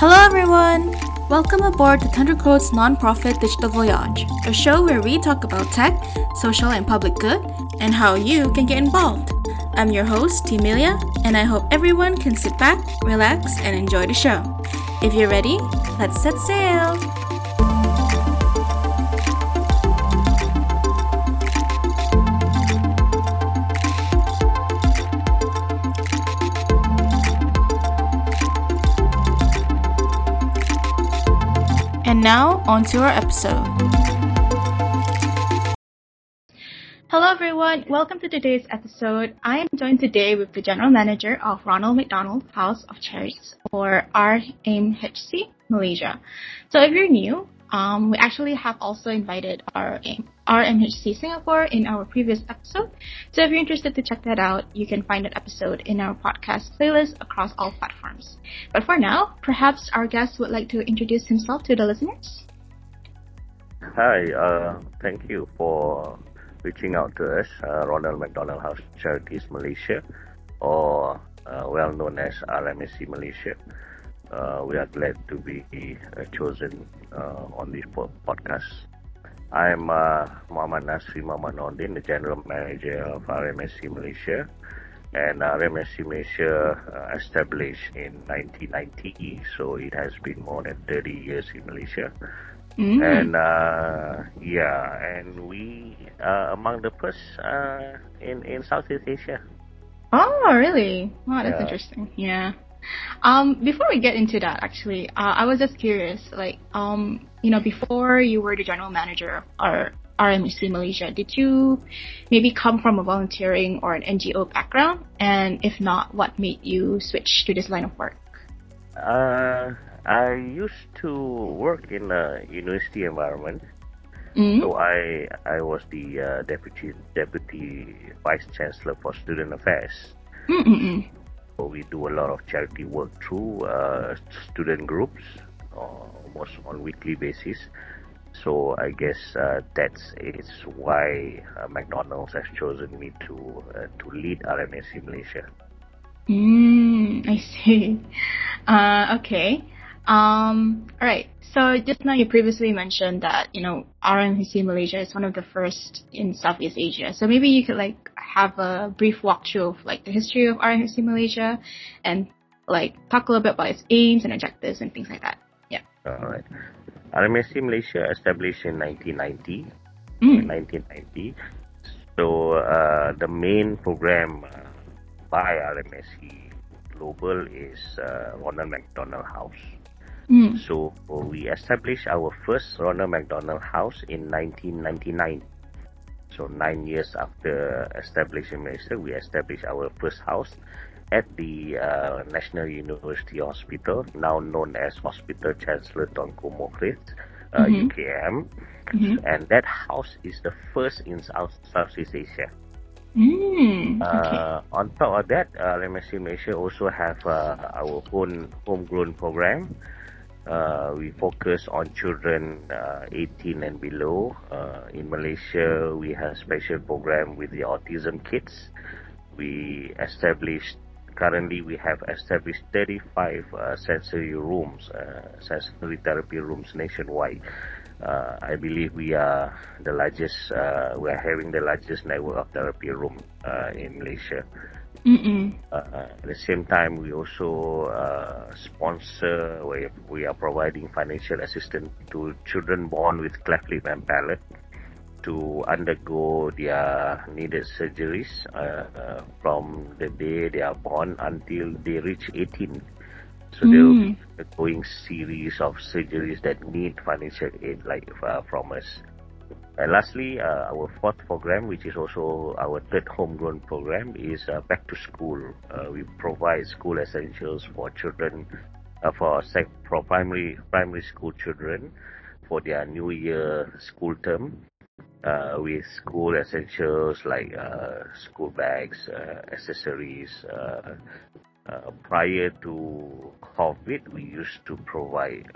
Hello, everyone! Welcome aboard the ThunderQuote's nonprofit Digital Voyage, a show where we talk about tech, social and public good, and how you can get involved. I'm your host, Imelia, and I hope everyone can sit back, relax, and enjoy the show. If you're ready, let's set sail! And now, on to our episode. Hello, everyone. Welcome to today's episode. I am joined today with the General Manager of Ronald McDonald House of Charities, or RMHC Malaysia. So, if you're new, um, we actually have also invited our RMHC Singapore in our previous episode. So if you're interested to check that out, you can find that episode in our podcast playlist across all platforms. But for now, perhaps our guest would like to introduce himself to the listeners. Hi, uh, thank you for reaching out to us, uh, Ronald McDonald House Charities Malaysia, or uh, well known as RMHC Malaysia uh, we are glad to be uh, chosen uh, on this podcast. I'm uh, Muhammad Nasri Muhammad Nordin, the General Manager of RMHC Malaysia. And RMHC Malaysia uh, established in 1990, so it has been more than 30 years in Malaysia. Mm. And uh, yeah, and we are among the first uh, in in Southeast Asia. Oh, really? Wow, that's yeah. interesting. Yeah. Um, before we get into that, actually, uh, I was just curious, like, um, you know, before you were the general manager or RMC Malaysia, did you maybe come from a volunteering or an NGO background? And if not, what made you switch to this line of work? Uh, I used to work in a university environment. Mm-hmm. So I I was the uh, deputy deputy vice chancellor for student affairs. Mm-mm. We do a lot of charity work through uh, student groups, almost on weekly basis. So I guess uh, that's is why uh, McDonald's has chosen me to uh, to lead RMHC Malaysia. Mm, I see. Uh, okay. Um, all right. So just now you previously mentioned that, you know, RMHC Malaysia is one of the first in Southeast Asia. So maybe you could like have a brief walkthrough of like the history of RMHC Malaysia and like talk a little bit about its aims and objectives and things like that. Yeah. All right. RMHC Malaysia established in 1990. Mm. 1990. So uh, the main program uh, by RMHC Global is uh, Ronald McDonald House. Mm. So we established our first Ronald McDonald House in 1999. So nine years after establishing Malaysia, we established our first house at the uh, National University Hospital, now known as Hospital Chancellor Tuanku Muhriz, uh, mm-hmm. UKM. Mm-hmm. And that house is the first in South Southeast Asia. Mm, okay. uh, on top of that, uh, MSC Malaysia also have uh, our own homegrown program uh, we focus on children uh, 18 and below. Uh, in Malaysia, we have special program with the autism kids. We established currently we have established 35 uh, sensory rooms, uh, sensory therapy rooms nationwide. Uh, I believe we are the largest. we are having the largest network of therapy room in Malaysia. Uh, at the same time, we also uh, sponsor, we, we are providing financial assistance to children born with cleft lip and palate to undergo their needed surgeries uh, uh from the day they are born until they reach 18. So mm. there will be a going series of surgeries that need financial aid like uh, from us. And lastly, uh, our fourth program, which is also our third homegrown program, is uh, Back to School. Uh, we provide school essentials for children, uh, for for primary primary school children, for their new year school term, uh, with school essentials like uh, school bags, accessories. prior to COVID, we used to provide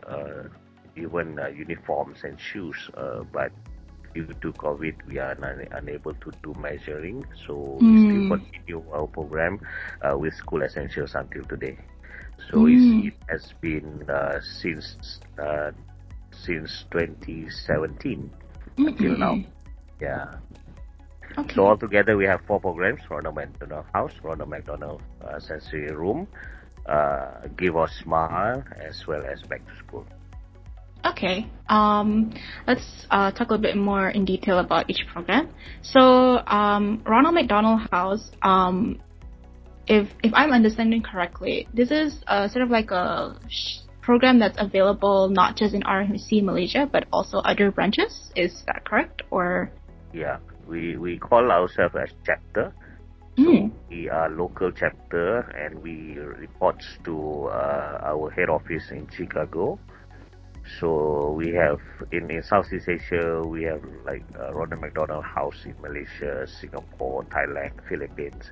even uniforms and shoes, but due to COVID, we are un- unable to do measuring. So mm. we still hmm. continue our program uh, with school essentials until today. So mm. it has been uh, since uh, since 2017 mm-hmm. until now. Yeah. Okay. So altogether, we have four programs: Ronald McDonald House, Ronald McDonald uh, Sensory Room, uh, Gift of Smile, as well as Back to School. Okay. Um, let's uh, talk a bit more in detail about each program. So, um, Ronald McDonald House, um, if if I'm understanding correctly, this is uh, sort of like a program that's available not just in RMC Malaysia but also other branches. Is that correct? Or yeah, we we call ourselves as chapter. So mm. we are local chapter and we report to uh, our head office in Chicago. So we have in, in Southeast Asia, we have like uh, Ronald McDonald House in Malaysia, Singapore, Thailand, Philippines.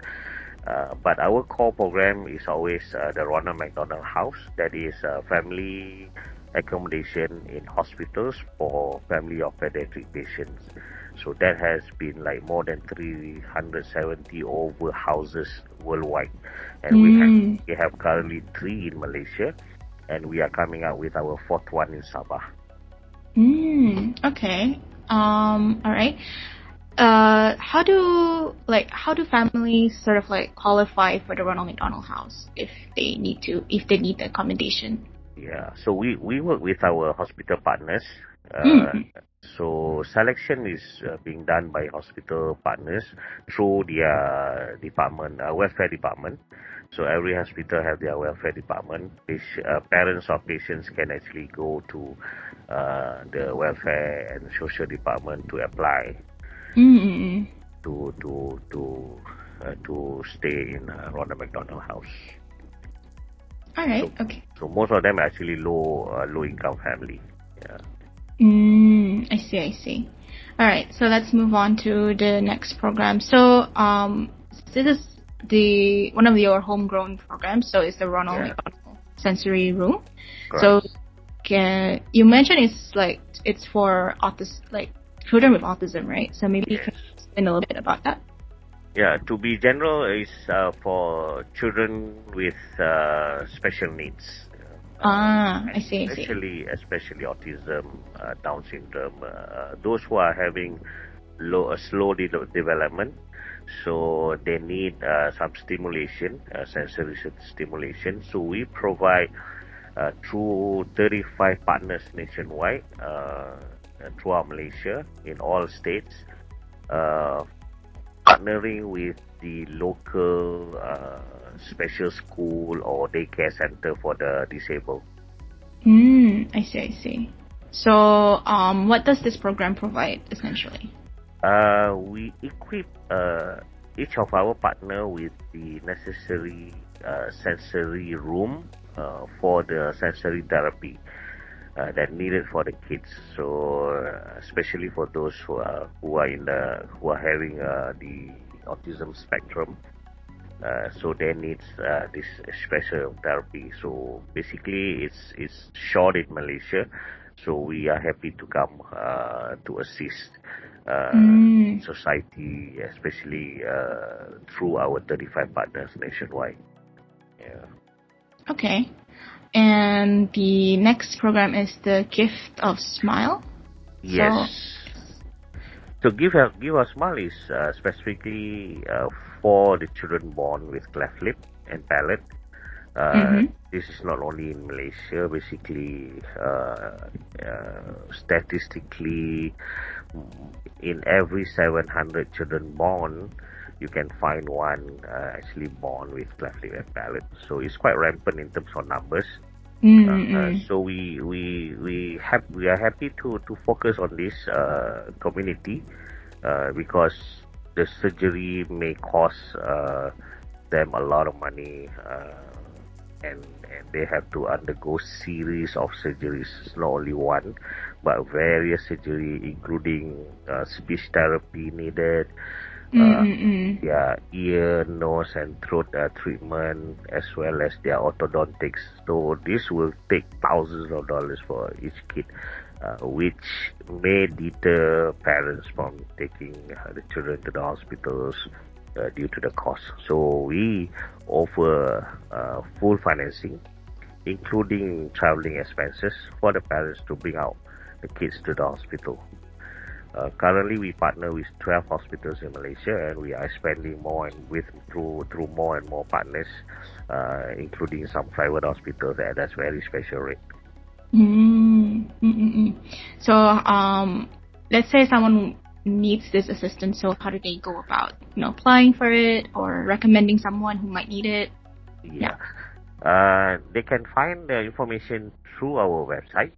Uh, but our core program is always uh, the Ronald McDonald House, that is uh, family accommodation in hospitals for family of pediatric patients. So that has been like more than 370 over houses worldwide, and mm. we have hmm. we have currently three in Malaysia and we are coming out with our fourth one in Sabah. Mm, okay. Um, all right. Uh, how do like how do families sort of like qualify for the Ronald McDonald House if they need to if they need the accommodation? Yeah, so we we work with our hospital partners. Uh, mm. So selection is uh, being done by hospital partners through their department, uh, welfare department. So every hospital have their welfare department. Patient, uh, parents of patients can actually go to uh, the welfare and social department to apply mm-hmm. to to to uh, to stay in uh, Ronald McDonald House. All right. So, okay. So most of them are actually low uh, low income family. Yeah. Mm, I see. I see. All right. So let's move on to the next program. So um, this is the one of your homegrown programs. So it's the Ronald yeah. McDonald Sensory Room. So can you mentioned it's like it's for autis like children with autism, right? So maybe yes. you can explain a little bit about that. Yeah, to be general, is uh, for children with uh, special needs. Ah, I see. Especially, I see. especially autism, uh, Down syndrome, uh, those who are having low, slow de- development so they need uh, some stimulation, uh, sensory stimulation. So we provide uh, through 35 partners nationwide uh, throughout Malaysia in all states, uh, partnering with the local uh, special school or daycare center for the disabled. Mm, I see, I see. So, um, what does this program provide essentially? Uh, we equip uh, each of our partner with the necessary uh, sensory room uh, for the sensory therapy uh, that needed for the kids. So uh, especially for those who are who are in the who are having the autism spectrum. so they need this special therapy. So basically, it's it's short in Malaysia. So we are happy to come to assist uh, mm. society, especially uh, through our 35 partners nationwide. Yeah. Okay. And the next program is the Gift of Smile. Yes. So, so Give, a, Give a Smile is uh, specifically uh, for the children born with cleft lip and palate. Uh, mm-hmm. This is not only in Malaysia. Basically, uh, uh, statistically, in every 700 children born, you can find one uh, actually born with cleft lip and palate. So it's quite rampant in terms of numbers. Mm-hmm. Uh, so we we we have we are happy to to focus on this uh, community uh, because the surgery may cost uh, them a lot of money uh, and and they have to undergo series of surgeries, not only one various surgery including uh, speech therapy needed uh, yeah, ear, nose, and throat uh, treatment, as well as their orthodontics. So this will take thousands of dollars for each kid, uh, which may deter parents from taking uh, the children to the hospitals uh, due to the cost. So we offer uh, full financing, including traveling expenses for the parents to bring out the kids to the hospital. Uh, currently, we partner with 12 hospitals in Malaysia, and we are expanding more and with through through more and more partners, uh, including some private hospitals at that's very special rate. Mm, mm, mm, mm. So, um, let's say someone needs this assistance. So, how do they go about, you know, applying for it or recommending someone who might need it? Yeah. Uh, they can find the information through our website,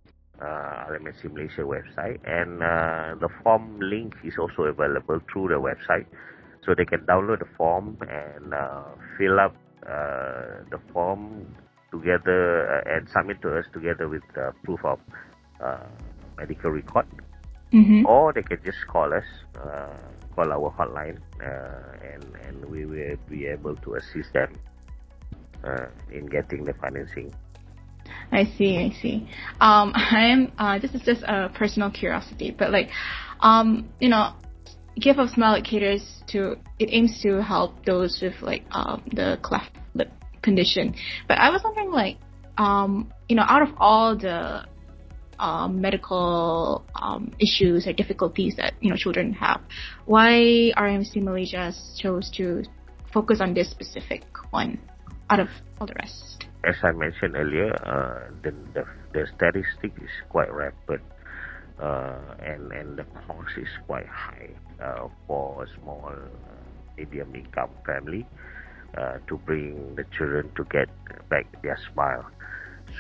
uh, RMHC Malaysia website, and uh, the form link is also available through the website. So they can download the form and uh, fill up uh, the form together uh, and submit to us together with proof of uh, medical record. Mm-hmm. Or they can just call us, uh, call our hotline, uh, and, and we will be able to assist them uh, in getting the financing. I see, I see. Um, I am. Uh, this is just a personal curiosity, but like, um, you know, Gift of Smile it caters to. It aims to help those with like um the cleft lip condition. But I was wondering, like, um, you know, out of all the um, medical um, issues or difficulties that you know children have, why RMC Malaysia chose to focus on this specific one out of all the rest? As I mentioned earlier, uh, the, the the statistic is quite rapid, uh, and and the cost is quite high uh, for a small, uh, medium income family uh, to bring the children to get back their smile.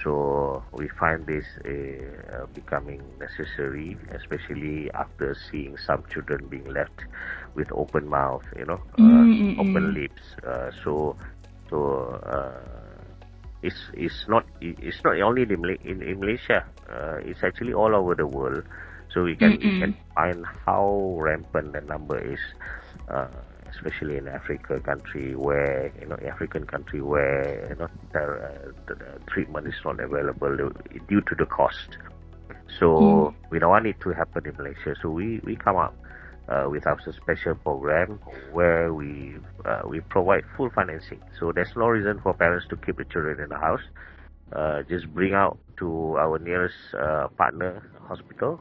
So we find this uh, becoming necessary, especially after seeing some children being left with open mouth, you know, uh, Mm-mm-mm. open lips. Uh, so, so uh, it's it's not it's not only in, in, in Malaysia. Uh, it's actually all over the world. So we can we can find how rampant the number is. Uh, especially in Africa country where you know African country where you know the, uh, the, the treatment is not available due to the cost. So Mm. we don't want it to happen in Malaysia. So we we come up uh, with our special program where we uh, we provide full financing. So there's no reason for parents to keep the children in the house. Uh, just bring out to our nearest uh, partner hospital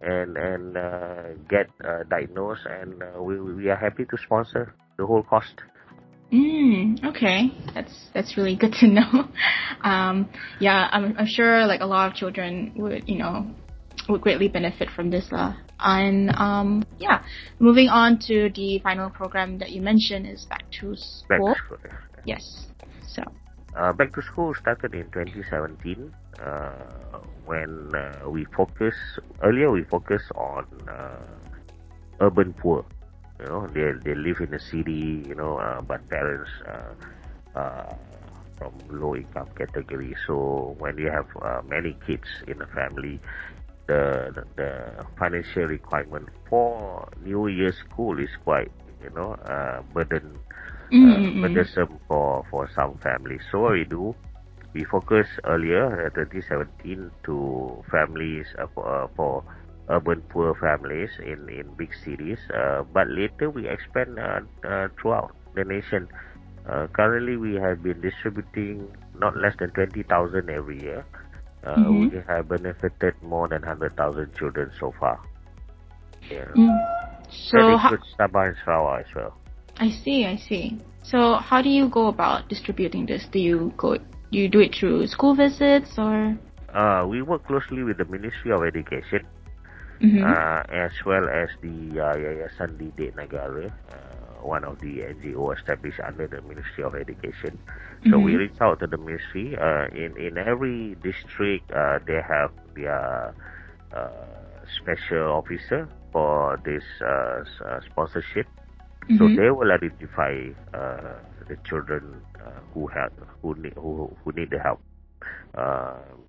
and and uh, get uh, diagnosed, and we we are happy to sponsor the whole cost. Mm, okay, that's that's really good to know. Um, yeah, I'm I'm sure like a lot of children would you know would greatly benefit from this. Uh, and um, yeah, moving on to the final program that you mentioned is back to Back school. to school. Yes. So. Uh, back to school started in 2017 uh, when uh, we focus earlier we focus on uh, urban poor you know they they live in the city you know uh, but parents uh, uh, from low income category so when you have uh, many kids in a family the, the financial requirement for new year school is quite you know uh, burden uh, Mm-mm-mm. burdensome for for some families. So what we do, we focus earlier, uh, 2017, to families uh, for, uh, for urban poor families in in big cities. Uh, but later we expand uh, uh, throughout the nation. Uh, currently, we have been distributing not less than 20,000 every year. Uh, Mhm. We have benefited more than 100,000 children so far. Yeah. Mm. So that ho- includes Sabah and Sarawak as well. I see, I see. So how do you go about distributing this? Do you go you do it through school visits or? Uh, we work closely with the Ministry of Education Mhm. uh, as well as the uh, Yayasan Didik Negara, uh, one of the NGO established under the Ministry of Education. So we Mhm. reach out to the ministry. Uh, in in every district, uh, they have their uh, special officer for this uh, uh, sponsorship. So Mhm. they will identify uh, the children uh, who have who need who, who need the help.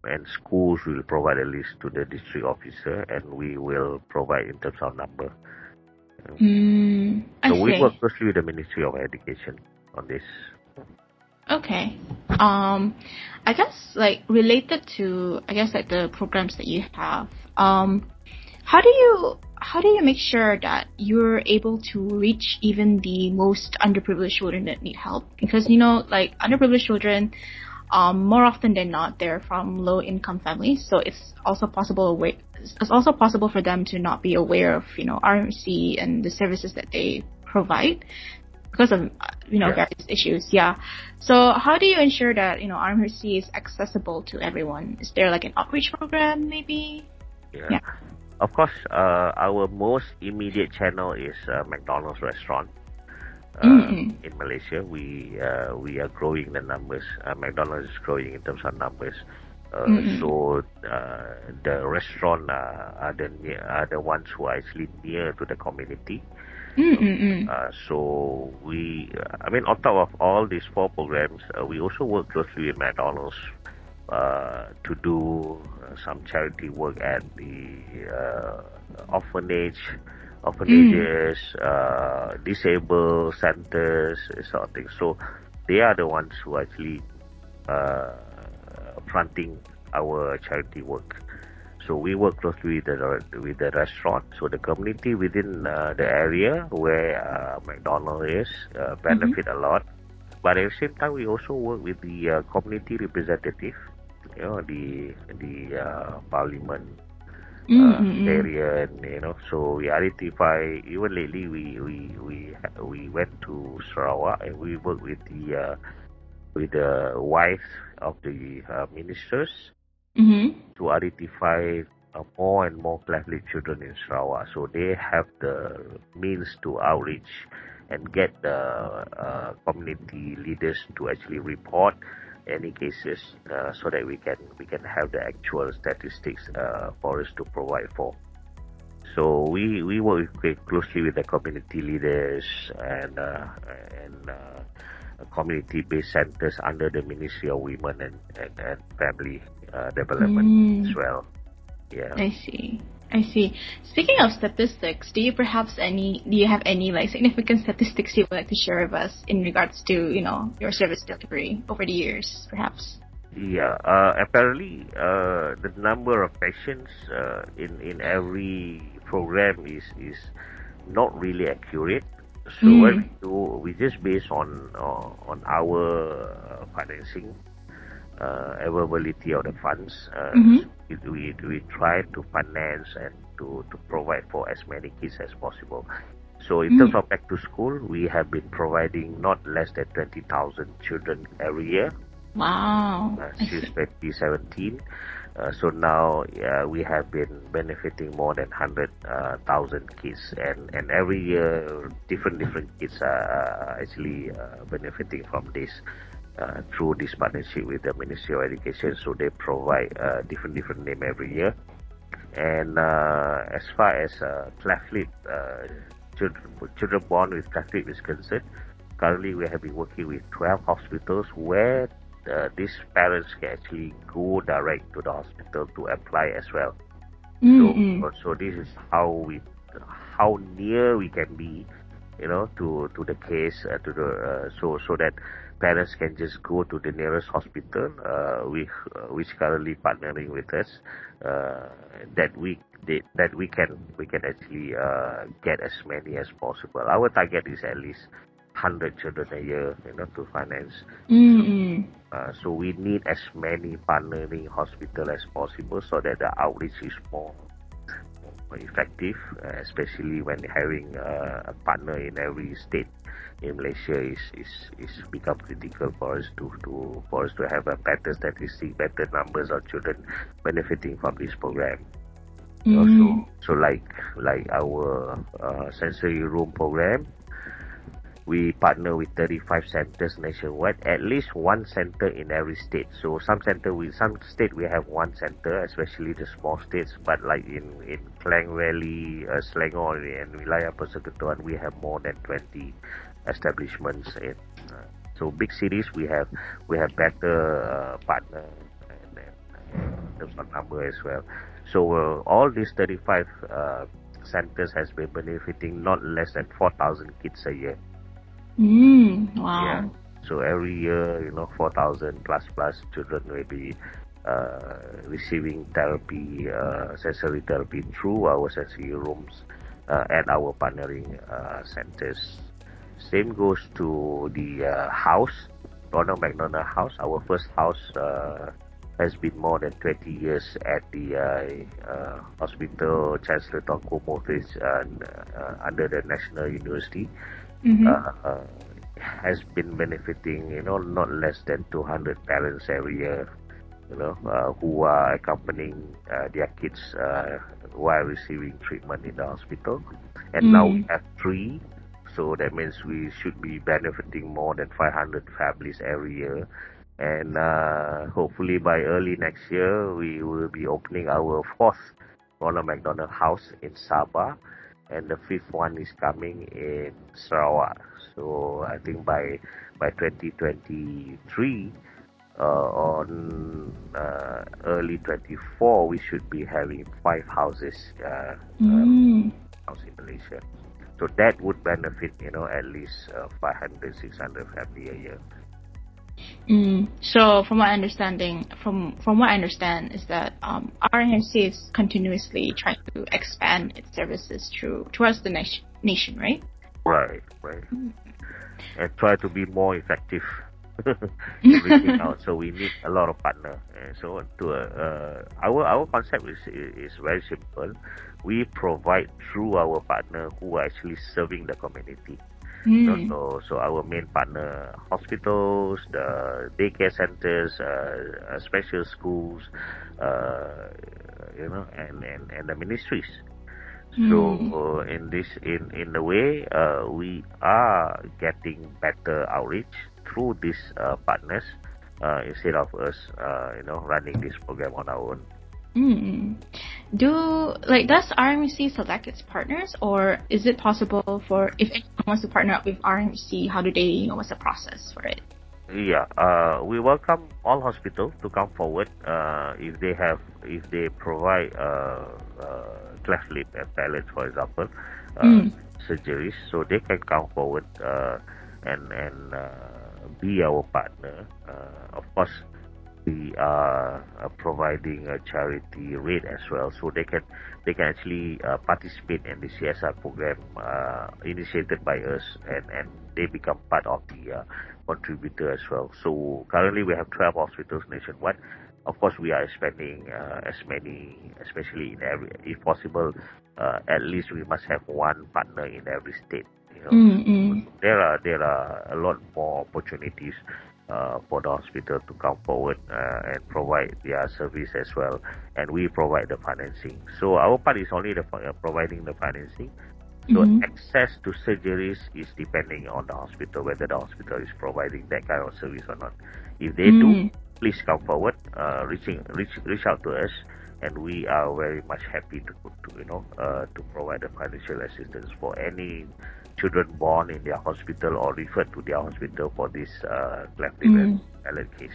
And schools will provide a list to the district officer, and we will provide in terms of number. Mm, So we work closely with the Ministry of Education on this. Okay. Um, I guess like related to I guess like the programs that you have. Um, how do you how do you make sure that you're able to reach even the most underprivileged children that need help? Because you know, like underprivileged children, um, more often than not, they're from low income families, so it's also possible it's also possible for them to not be aware of you know RMC and the services that they provide because of you know yeah. various issues. Yeah. So how do you ensure that you know RMC is accessible to everyone? Is there like an outreach program maybe? Yeah. yeah. Of course, uh, our most immediate channel is uh, McDonald's restaurant. Uh, mm-hmm. In Malaysia, we uh, we are growing the numbers. Uh, McDonald's is growing in terms of numbers. Uh, mm-hmm. So the restaurant are the are the ones who are actually near to the community. Mm-hmm. so we, I mean, on top of all these four programs, we also work closely with McDonald's uh, to do uh, some charity work at the uh, orphanage, orphanages, mm. uh, disabled centers, sort of thing. So they are the ones who actually uh, fronting our charity work. So we work closely with the with the restaurant. So the community within uh, the area where uh, McDonald is uh, benefit mm-hmm. a lot. But at the same time, we also work with the uh, community representative you know the the uh, parliament uh, mm-hmm. area and you know so we identify even lately we we we we went to Sarawak and we work with the uh, with the wife of the uh, ministers mm-hmm. to identify uh, more and more clefted children in Sarawak so they have the means to outreach and get the uh, community leaders to actually report any cases uh, so that we can we can have the actual statistics uh, for us to provide for. So we, we work closely with the community leaders and uh, and uh, community-based centers under the Ministry of Women and, and, and Family uh, Development mm. as well. Yeah. I see. I see. Speaking of statistics, do you perhaps any do you have any like significant statistics you would like to share with us in regards to you know your service delivery over the years, perhaps? Yeah. Uh, apparently, uh, the number of patients uh, in in every program is is not really accurate. So mm. what we do, we just base on uh, on our uh, financing uh, availability of the funds. Uh, mm-hmm we, we try to finance and to, to provide for as many kids as possible. So in mm. terms of back to school, we have been providing not less than 20,000 children every year. Wow. Uh, since 2017. Uh, so now uh, we have been benefiting more than 100,000 uh, kids and, and every year different different kids are actually uh, benefiting from this uh, through this partnership with the Ministry of Education. So they provide different different name every year. And as far as uh, cleft lip, children, children born with cleft lip is concerned, currently we have been working with 12 hospitals where uh, these parents can actually go direct to the hospital to apply as well. Mm-hmm. So, so this is how we, how near we can be, you know, to to the case, uh, to the uh, so so that parents can just go to the nearest hospital, uh, with, uh, which currently partnering with us, uh, that we they, that we can we can actually uh, get as many as possible. Our target is at least hundred children a year, you know, to finance. Mm-hmm. Uh, so we need as many partnering hospital as possible, so that the outreach is more more effective, uh, especially when having uh, a partner in every state in Malaysia is, is, is become critical for us to, to for us to have a better statistic, better numbers of children benefiting from this program. Mm. So, so like like our uh, sensory room program, we partner with 35 centers nationwide, at least one center in every state. So some center we some state we have one center, especially the small states. But like in in Klang Valley, uh, Selangor, and Wilayah Persekutuan, we have more than 20 establishments. In, uh, so big cities we have we have better uh, partner and, and in terms of number as well. So uh, all these 35 uh, centers has been benefiting not less than 4,000 kids a year. Mm, wow. Yeah. So every year, you know, 4,000 plus plus children will be uh, receiving therapy, uh, sensory therapy through our sensory rooms uh, at our partnering uh, centers. Same goes to the uh, house, Ronald McDonald House. Our first house has been more than 20 years at the hospital Chancellor Tuanku Muhriz under the National University. Mm-hmm. has been benefiting, you know, not less than 200 parents every year you know, uh, who are accompanying uh, their kids uh, while receiving treatment in the hospital. And mm. now we have three, so that means we should be benefiting more than 500 families every year. And uh, hopefully by early next year, we will be opening our fourth Ronald McDonald House in Sabah, and the fifth one is coming in Sarawak. So I think by by 2023 uh, on uh, early 24, we should be having five houses uh, mm. house in Malaysia. So that would benefit, you know, at least uh, 500, 600 family a year. Mm. So, from my understanding, from from what I understand, is that um, RMHC is continuously trying to expand its services through towards the nation, nation right? Right, right, mm. and try to be more effective reaching out. So we need a lot of partner. And so to uh, our our concept is is very simple. We provide through our partner who are actually serving the community. Mm. So, so our main partner hospitals, the daycare centers, uh, uh, special schools, uh, you know, and, and, and the ministries. Mm. So uh, in this in in the way uh, we are getting better outreach through these uh, partners uh, instead of us, uh, you know, running this program on our own. Mm. Do like does RMC select its partners, or is it possible for if anyone wants to partner up with RMC, how do they, you know, what's the process for it? Yeah, uh, we welcome all hospitals to come forward uh, if they have if they provide uh, uh, cleft lip and palate, for example, uh, mm. surgeries, so they can come forward uh, and and uh, be our partner. Uh, of course, we are uh, providing a charity rate as well, so they can they can actually uh, participate in the CSR program uh, initiated by us, and and they become part of the uh, contributor as well. So currently we have 12 hospitals nationwide. Of course, we are expanding uh, as many, especially in every, if possible, at least we must have one partner in every state. You know, mm-hmm. there are there are a lot more opportunities uh, for the hospital to come forward uh, and provide their service as well, and we provide the financing. So our part is only the uh, providing the financing. So mm-hmm. access to surgeries is depending on the hospital whether the hospital is providing that kind of service or not. If they mm-hmm. do, please come forward, uh, reaching reach reach out to us, and we are very much happy to, to you know uh, to provide the financial assistance for any children born in their hospital or referred to their hospital for this uh, cleft mm. case.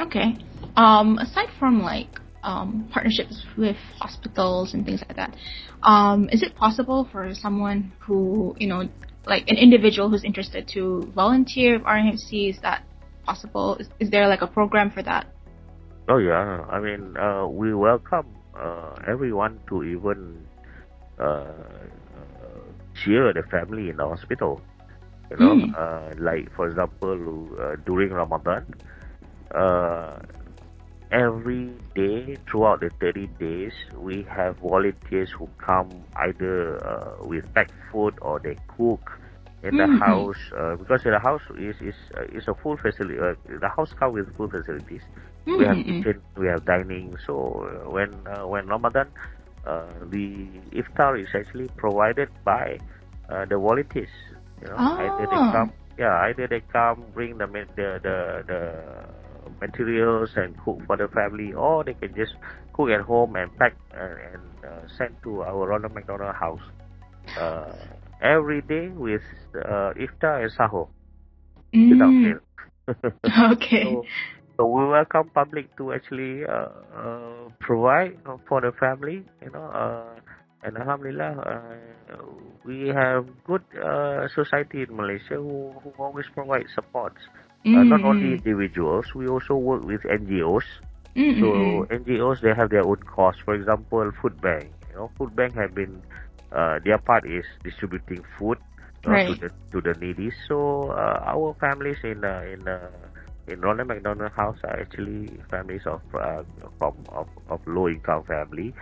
Okay. Um, aside from like um, partnerships with hospitals and things like that, um, is it possible for someone who you know, like an individual who's interested to volunteer with RMHC? Is that possible? Is, is there like a program for that? Oh yeah, I mean, uh, we welcome uh, everyone to even uh, cheer the family in the hospital. You know, mm. uh, like for example, uh, during Ramadan, uh, every day throughout the 30 days, we have volunteers who come either uh, with packed food or they cook in the mm-hmm. house uh, because the house is is uh, is a full facility. Uh, the house comes with full facilities. Mm-hmm. We have mm-hmm. kitchen, we have dining. So uh, when uh, when Ramadan, the iftar is actually provided by uh, the volunteers. You know, oh. either they ah. come, yeah, either they come bring the the the, the materials and cook for the family, or they can just cook at home and pack and, and uh, send to our Ronald McDonald house uh, every day with uh, iftar and sahur mm. without okay. So, we welcome public to actually uh, uh, provide for the family, you know, uh, and alhamdulillah, uh, we have good uh, society in Malaysia who, who always provide supports. Mm-hmm. Uh, not only mm-hmm. individuals, we also work with NGOs Mm-mm. So NGOs they have their own costs. For example, food bank. You know, food bank have been uh, their part is distributing food uh, Right. to the to the needy. So uh, our families in uh, in uh, in Ronald McDonald House are actually families of uh, from of, of low income family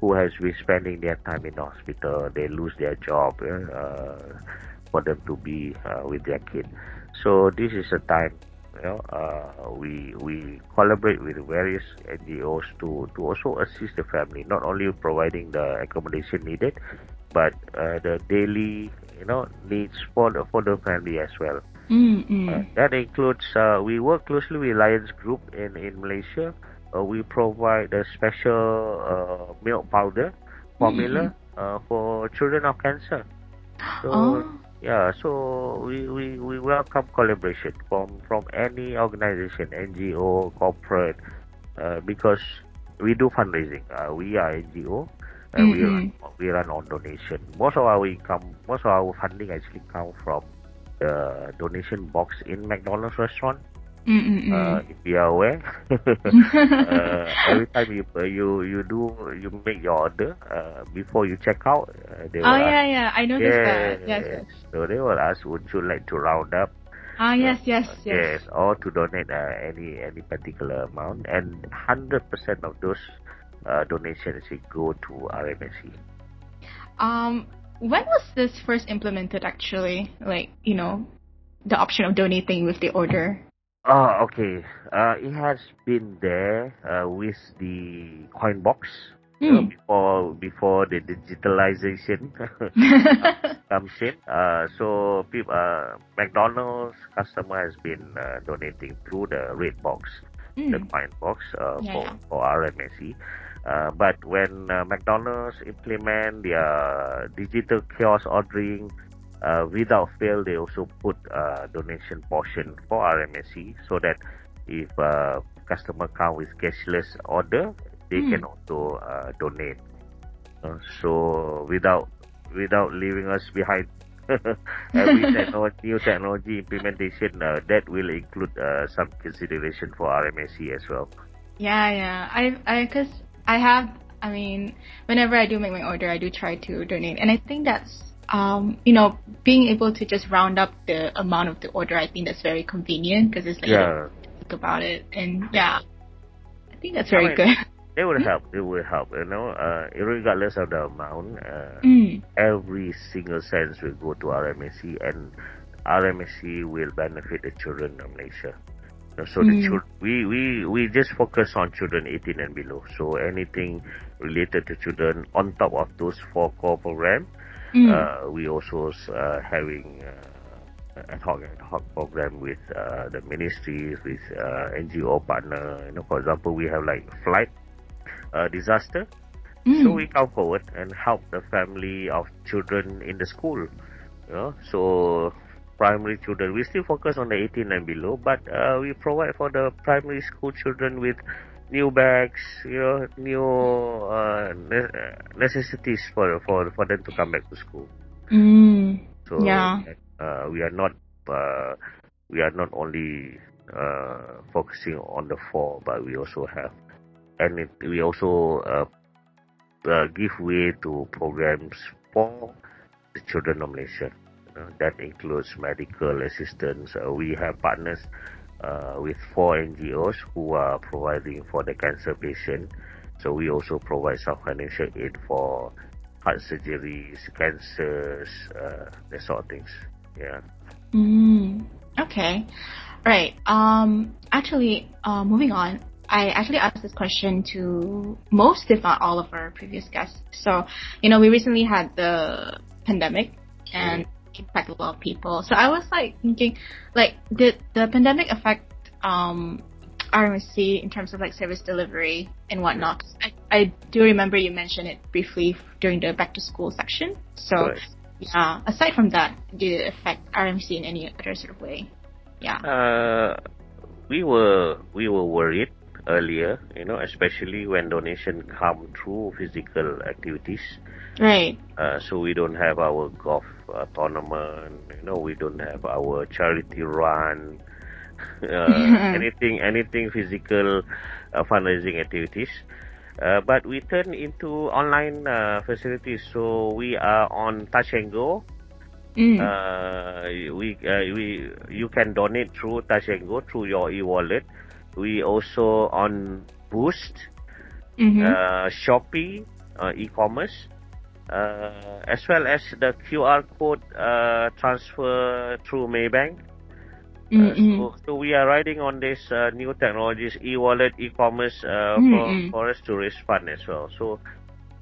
who has been spending their time in the hospital. They lose their job uh, for them to be uh, with their kid. So this is a time you know, uh, we we collaborate with various NGOs to to also assist the family, not only providing the accommodation needed, but uh, the daily you know needs for the for the family as well. Mm-mm. Uh, that includes uh, we work closely with Lions Group in in Malaysia. Uh, we provide a special uh, milk powder formula uh, for children of cancer. So oh. yeah, so we, we, we welcome collaboration from, from any organization, NGO, corporate, uh, because we do fundraising. Uh, we are NGO. Uh, we, run, we run on donation. Most of our income, most of our funding actually come from the donation box in McDonald's restaurant. Mm-mm. Uh, if you are aware, uh, every time you uh, you you do you make your order uh, before you check out, uh, they will oh ask yeah, yeah. I noticed that. Yes, yes. so they will ask, would you like to round up? Ah, yes, yes, yes. yes. or to donate uh, any any particular amount, and hundred percent of those uh, donations will go to RMHC. Um, when was this first implemented? Actually, like you know, the option of donating with the order. Oh, okay. Uh, it has been there uh, with the coin box Mm. before before the digitalization comes in. Uh, so people, uh, McDonald's customer has been uh, donating through the red box, the Mm. coin box uh, Yeah, for for RMHC. Uh, but when uh, McDonald's implement their digital kiosk ordering, uh, without fail, they also put uh, donation portion for RMHC so that if uh, customer come with cashless order, they Mm. can also uh, donate. So without without leaving us behind. Every technology, new technology implementation uh, that will include uh, some consideration for RMHC as well. Yeah, yeah. I, I, cause I have. I mean, whenever I do make my order, I do try to donate, and I think that's, um, you know, being able to just round up the amount of the order. I think that's very convenient because it's like you don't Yeah, think about it, and yeah, I think that's very I mean- good. it would help. It would help. You know, uh, regardless of the amount, uh, Mm. every single cent will go to RMHC, and RMHC will benefit the children of Malaysia. So the Mm. children, we, we, we just focus on children 18 and below. So anything related to children on top of those four core programs, Mm. uh, we also uh, having uh, ad hoc ad hoc program with uh, the ministries, with uh, NGO partner. You know, for example, we have like flight uh, disaster. Mm. So we come forward and help the family of children in the school. You know, so primary children, we still focus on the 18 and below, but uh, we provide for the primary school children with new bags, you know, new uh, ne- necessities for for for them to come back to school. Mm. So Yeah. uh, we are not uh, we are not only uh, focusing on the four, but we also have and it, we also uh, uh, give way to programs for the children of know, that includes medical assistance. Uh, we have partners uh, with four NGOs who are providing for the cancer patient. So we also provide some financial aid for heart surgeries, cancers, uh, that sort of things. Yeah. Mm, okay. Right. Um, actually, uh, moving on, I actually asked this question to most, if not all, of our previous guests. So, you know, we recently had the pandemic and it impacted a lot of people. So I was like thinking, like, did the pandemic affect um, RMHC in terms of like service delivery and whatnot? I, I do remember you mentioned it briefly during the back to school section. So, yeah. Aside from that, did it affect RMC in any other sort of way? Yeah. Uh, we were we were worried earlier, you know, especially when donation come through physical activities. Right. Uh, so we don't have our golf uh, tournament, you know, we don't have our charity run. uh, anything anything physical uh, fundraising activities. Uh, but we turn into online uh, facilities. So we are on Touch and Go. Mm. Uh, we uh, we you can donate through Touch and Go through your e-wallet. We also on Boost, Mhm. uh, Shopee, uh, e-commerce, uh, as well as the QR code uh, transfer through Maybank. Uh, Mm-mm. so, so we are riding on this uh, new technologies, e-wallet, e-commerce, uh, Mm, for, for us to raise fund as well. So,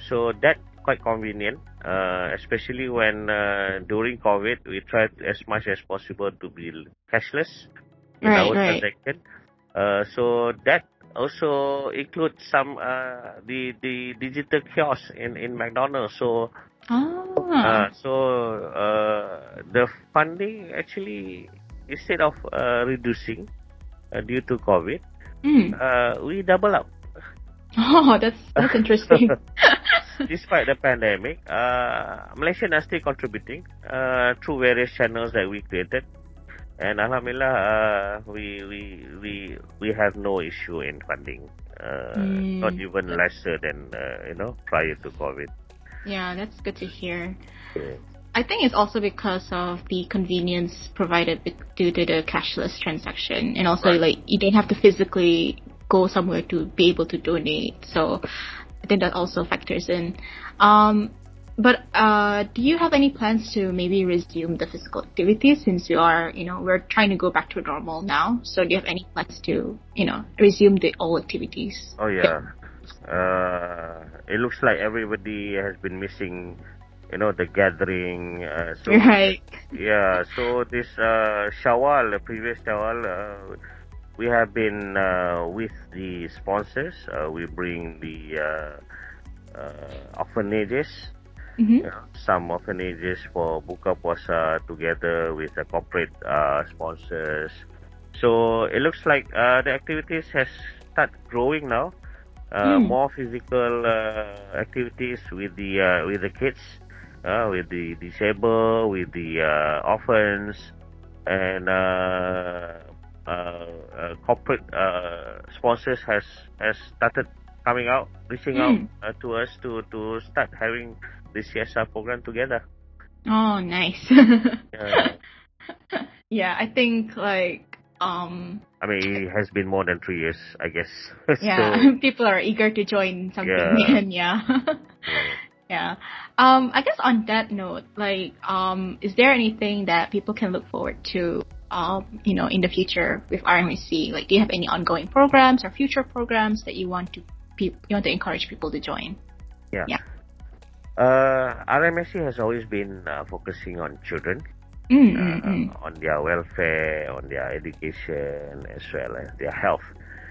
so that quite convenient, uh, especially when uh, during COVID we tried as much as possible to be cashless in Right, our right. transaction. Uh, so that also includes some uh, the the digital kiosk in in McDonald's. So Ah. uh, so uh, the funding actually instead of uh, reducing uh, due to COVID, Mm. uh, we double up. Oh, that's that's interesting. Despite the pandemic, uh, Malaysians are still contributing uh, through various channels that we created. And Alhamdulillah, uh, we, we, we, we have no issue in funding. Uh, Mm. Not even lesser than, uh, you know, prior to COVID. yeah, that's good to hear. Yeah. I think it's also because of the convenience provided due to the cashless transaction, and also Right. like you don't have to physically go somewhere to be able to donate. So I think that also factors in. Um, but uh, do you have any plans to maybe resume the physical activities since we are, you know, we're trying to go back to normal now? So do you have any plans to, you know, resume the old activities? Oh yeah. Uh, it looks like everybody has been missing, you know, the gathering. Uh, so Right. yeah. So this uh, Shawwal, the previous Shawwal, uh, we have been uh, with the sponsors. Uh, we bring the uh, uh, orphanages. Hmm you know, some orphanages for buka puasa together with the corporate uh, sponsors. So it looks like uh, the activities has start growing now. Uh, Mm. More physical uh, activities with the uh, with the kids, uh, with the disabled, with the uh, orphans, and uh, uh, uh, corporate uh, sponsors has has started coming out, reaching out Mm. uh, to us to to start having this CSR program together. Oh, nice. Yeah. yeah, I think like um I mean, it has been more than three years, I guess. yeah, so, people are eager to join something Yeah. and yeah. yeah. yeah. Um I guess on that note, like um is there anything that people can look forward to um you know in the future with RMHC? Like do you have any ongoing programs or future programs that you want to pe- you want to encourage people to join? Uh, RMHC has always been uh, focusing on children, Mm, uh, mm, mm. on their welfare, on their education, as well as their health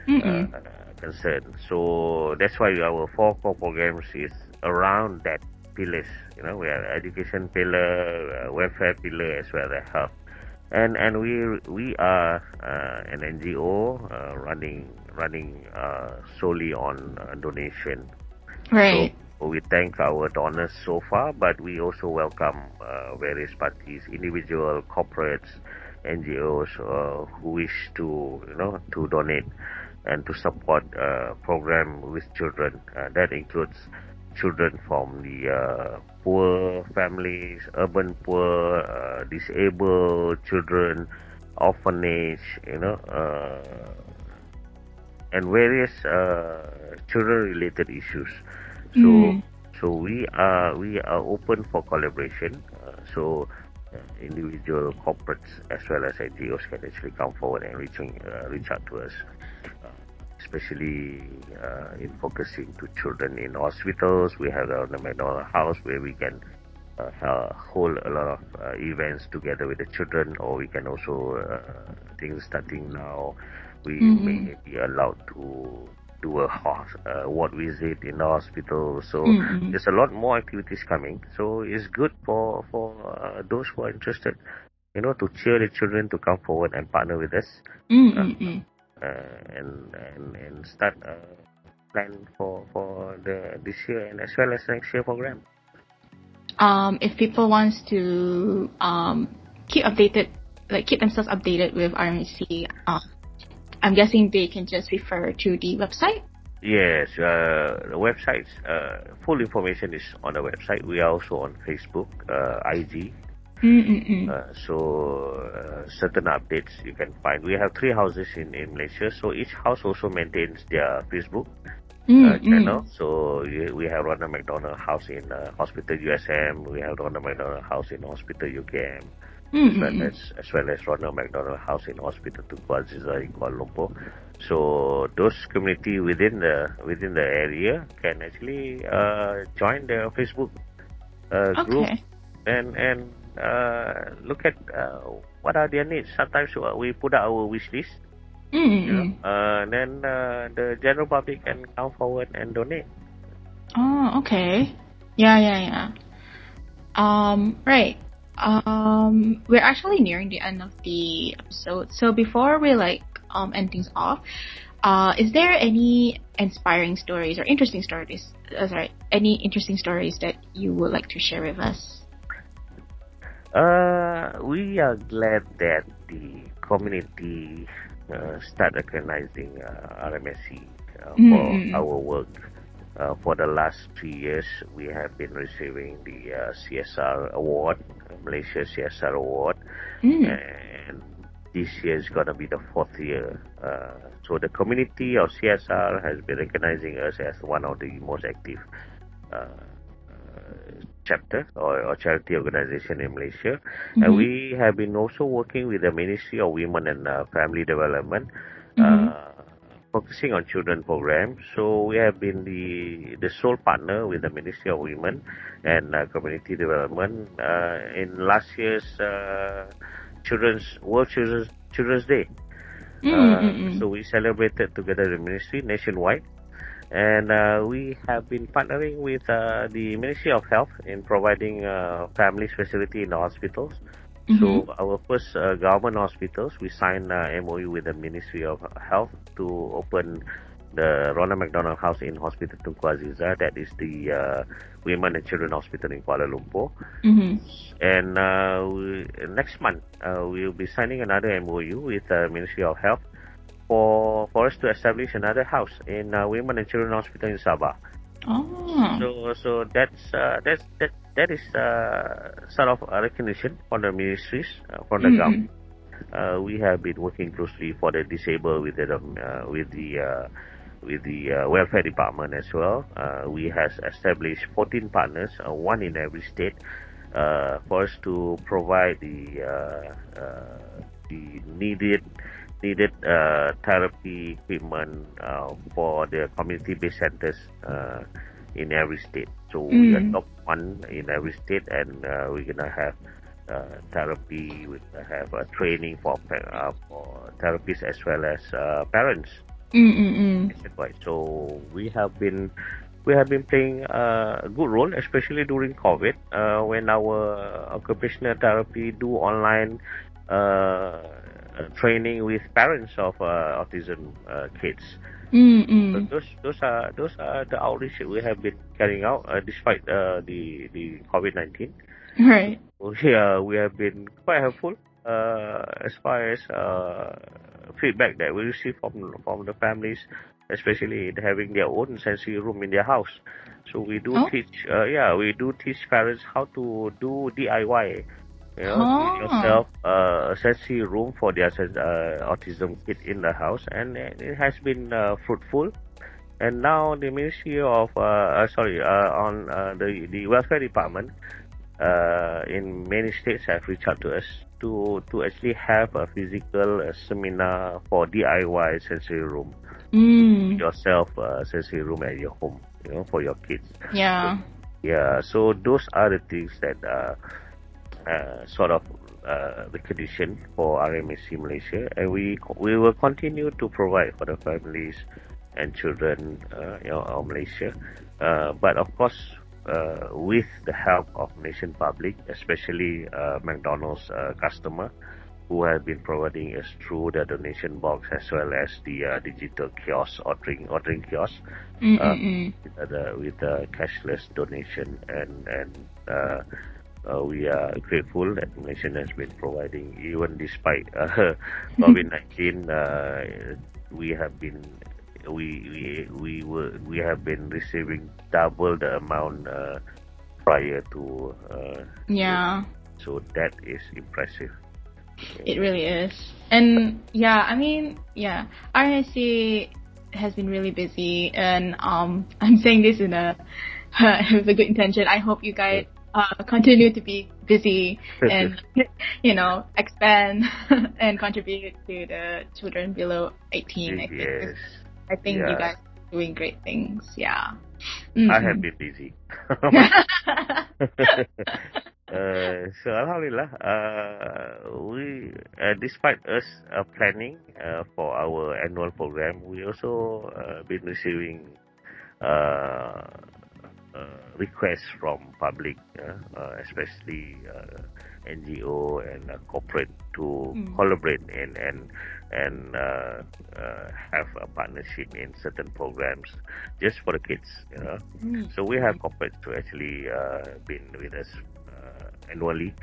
Mm, mm. uh, concern. So that's why our four core programs is around that pillars. You know, we have education pillar, uh, welfare pillar, as well as health. And and we we are uh, an NGO uh, running running uh, solely on uh, donation. Right. So we thank our donors so far, but we also welcome uh, various parties, individual, corporates, NGOs uh, who wish to, you know, to donate and to support uh, program with children. Uh, that includes children from the uh, poor families, urban poor, uh, disabled children, orphanage, you know, and various children-related issues. So, Mm. so we are we are open for collaboration. Uh, so, uh, individual corporates as well as NGOs can actually come forward and reaching uh, reach out to us, uh, especially uh, in focusing to children in hospitals. We have uh, the McDonald House where we can. Uh, hold a lot of uh, events together with the children, or we can also, uh, think starting now, we Mhm. may be allowed to do a uh, ward visit in the hospital. So Mm, mm. there's a lot more activities coming. So it's good for for uh, those who are interested, you know, to cheer the children to come forward and partner with us Mm, mm, mm. uh, and and and start a plan for for the this year and as well as next year program. um, if people wants to um, keep updated like keep themselves updated with RMHC uh, I'm guessing they can just refer to the website. Yes, uh, the website, uh, full information is on the website. We are also on Facebook, uh, IG. Uh, so uh, certain updates you can find. We have three houses in, in Malaysia, so each house also maintains their Facebook uh, channel. So we, have Ronald McDonald House in uh, Hospital USM. We have Ronald McDonald House in Hospital UKM. As well as, as well as Ronald McDonald House in Hospital Tunku Azizah in Kuala Lumpur. So those community within the within the area can actually uh, join the Facebook uh, group Okay. and and uh, look at uh, what are their needs. Sometimes uh, we put out our wish list, you know, Mm-mm. uh, then uh, the general public can come forward and donate. Oh, okay. Yeah, yeah, yeah. Um, right. Um, we're actually nearing the end of the episode. So before we like um end things off, uh, is there any inspiring stories or interesting stories? Uh, sorry, any interesting stories that you would like to share with us? Uh, we are glad that the community uh, start recognizing uh, RMHC uh, for Mm, mm, mm. our work. Uh, for the last three years, we have been receiving the uh, CSR award, Malaysia CSR award, Mm. and this year is gonna be the fourth year. Uh, so the community of CSR has been recognizing us as one of the most active uh, uh, chapter or, or charity organization in Malaysia. And Mhm. we have been also working with the Ministry of Women and uh, Family Development, Mhm. Focusing on children program. So we have been the the sole partner with the Ministry of Women and uh, Community Development uh, in last year's uh, Children's World Children's Children's Day. Mm, Uh, mm, mm. So we celebrated together the ministry nationwide, and uh, we have been partnering with uh, the Ministry of Health in providing families facility in the hospitals. So Mhm. our first uh, government hospitals, we signed uh, MOU with the Ministry of Health to open the Ronald McDonald House in Hospital Tunku Azizah. That is the uh, Women and Children Hospital in Kuala Lumpur. Mhm. And uh, we, next month, uh, we'll be signing another MOU with the Ministry of Health for for us to establish another house in uh, Women and Children Hospital in Sabah. Oh. So so that's uh, that's that that is uh, sort of a recognition from the ministries uh, from the Mhm. government. Uh, we have been working closely for the disabled with the uh, with the uh, with the uh, welfare department as well. Uh, we have established 14 partners, uh, one in every state, uh, for us to provide the uh, uh, the needed needed uh, therapy equipment uh, for the community-based centers uh, in every state. So we are Mm. top one in every state, and uh, we're gonna have uh, therapy. Gonna have uh, training for uh, for therapists as well as uh, parents. Mm, mm, mm. So we have been we have been playing uh, a good role, especially during COVID, uh, when our occupational therapy do online uh, training with parents of uh, autism uh, kids. Mm, So mm. those those are those are the outreach we have been carrying out uh, despite uh, the the COVID nineteen. Right. Yeah, we have been quite helpful uh, as far as uh, feedback that we receive from from the families, especially having their own sensory room in their house. So we do Oh. teach, uh, yeah, we do teach parents how to do DIY. You know, Oh. yourself uh, a sensory room for their uh, autism kid in the house, and it has been uh, fruitful. And now the Ministry of, uh, uh, sorry, uh, on uh, the the welfare department uh, in many states have reached out to us to to actually have a physical uh, seminar for DIY sensory room Mm. yourself uh, sensory room at your home you know for your kids Yeah. yeah so those are the things that sort of uh, the condition for RMHC Malaysia and we we will continue to provide for the families and children uh, you know, of Malaysia uh, but of course uh, with the help of nation public especially uh, McDonald's uh, customer who have been providing us through the donation box as well as the uh, digital kiosk ordering ordering kiosk Mm, Uh, mm, mm. with the with the cashless donation and and uh, we are grateful that Malaysia has been providing, even despite uh, COVID nineteen. Uh, we have been we we we were we have been receiving double the amount uh, prior to. Uh, yeah. So that is impressive. It really is, and yeah, I mean, yeah, RMHC has been really busy, and um, I'm saying this in a with a good intention. I hope you guys uh, continue to be busy and you know expand and contribute to the children below 18. I think, yes. I think yeah. you guys are doing great things. Yeah. Mm-hmm. I have been busy. Uh, so Alhamdulillah, uh, we, uh, despite us uh, planning uh, for our annual program, we also uh, been receiving Uh, requests from public, uh, uh, especially NGO and corporate to mm. collaborate and and and have a partnership in certain programs just for the kids. You know? Mm. So we have corporate to actually been with us annually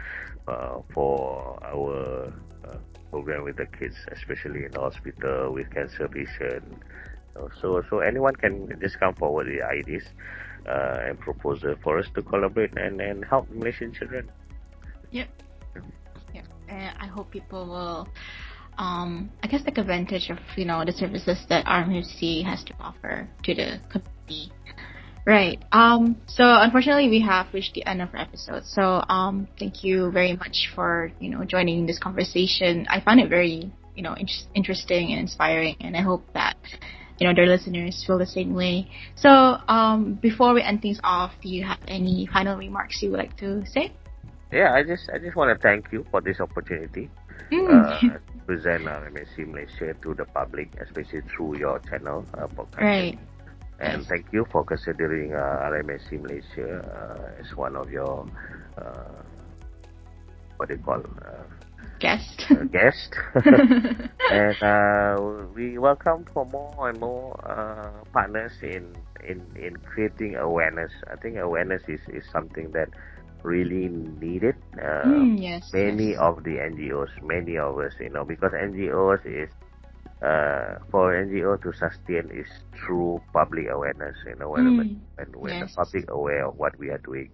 uh, for our uh, program with the kids, especially in the hospital with cancer patient. So, so anyone can just come forward with ideas uh, and proposal for us to collaborate and, and help Malaysian children. Yep. Yeah. And I hope people will, um, I guess, take advantage of you know the services that RMHC has to offer to the community Right. Um, so unfortunately, we have reached the end of our episode. So um, thank you very much for you know joining this conversation. I found it very you know in- interesting and inspiring, and I hope that you know their listeners feel the same way. So um, before we end things off, do you have any final remarks you would like to say? Yeah, I just I just want to thank you for this opportunity. Mm. Uh, to present uh, MSC Malaysia to the public, especially through your channel, uh, podcast. Right. And thank you for considering uh, RMHC Malaysia uh, as one of your uh, what do you call uh, guest. Guest. and uh, we welcome for more and more uh, partners in, in in creating awareness. I think awareness is, is something that really needed. Uh, mm, yes. Many yes. of the NGOs, many of us, you know, because NGOs is uh, for NGO to sustain is through public awareness. You know, when, mm. when, when yes. the public aware of what we are doing,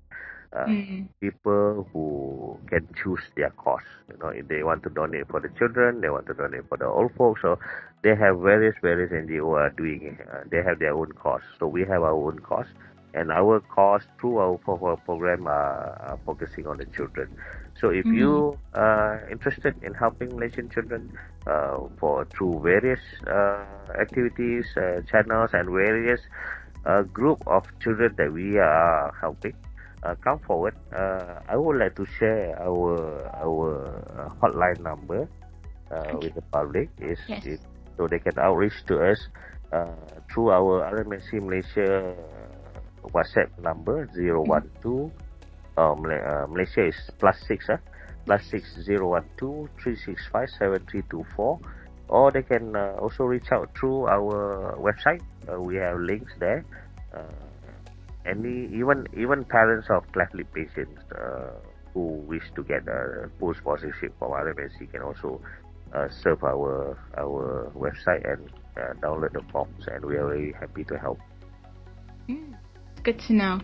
uh, mm. people who can choose their cause. You know, if they want to donate for the children, they want to donate for the old folks. So they have various various NGO are doing. Uh, they have their own cause. So we have our own cause. And our cause through our, our program are, are focusing on the children. So if mm-hmm. you are interested in helping Malaysian children uh, for through various uh, activities, uh, channels, and various uh, group of children that we are helping, uh, come forward. Uh, I would like to share our our hotline number okay. with the public. Is yes. so they can outreach to us through our RMHC Malaysia WhatsApp number zero one two. uh, Malaysia is plus six, uh, plus six zero one two three six five seven three two four, or they can uh, also reach out through our website. Uh, we have links there. Uh, any even even parents of cleft lip patients uh, who wish to get a full sponsorship from RMHC can also uh, surf our our website and uh, download the forms, and we are very happy to help. Mm good to know.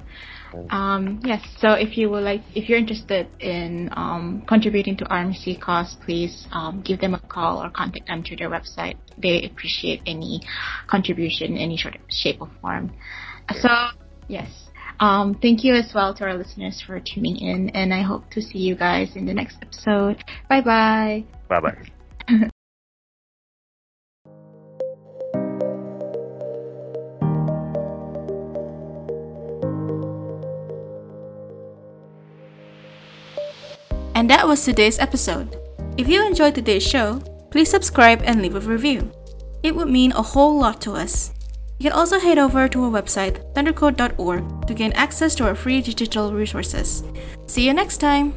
Um, yes, so if you would like, if you're interested in um, contributing to RMHC cause, please um, give them a call or contact them through their website. They appreciate any contribution, any sort of shape or form. So, yes, um, thank you as well to our listeners for tuning in, and I hope to see you guys in the next episode. Bye bye. Bye bye. And that was today's episode. If you enjoyed today's show, please subscribe and leave a review. It would mean a whole lot to us. You can also head over to our website, thunderquote.org, to gain access to our free digital resources. See you next time!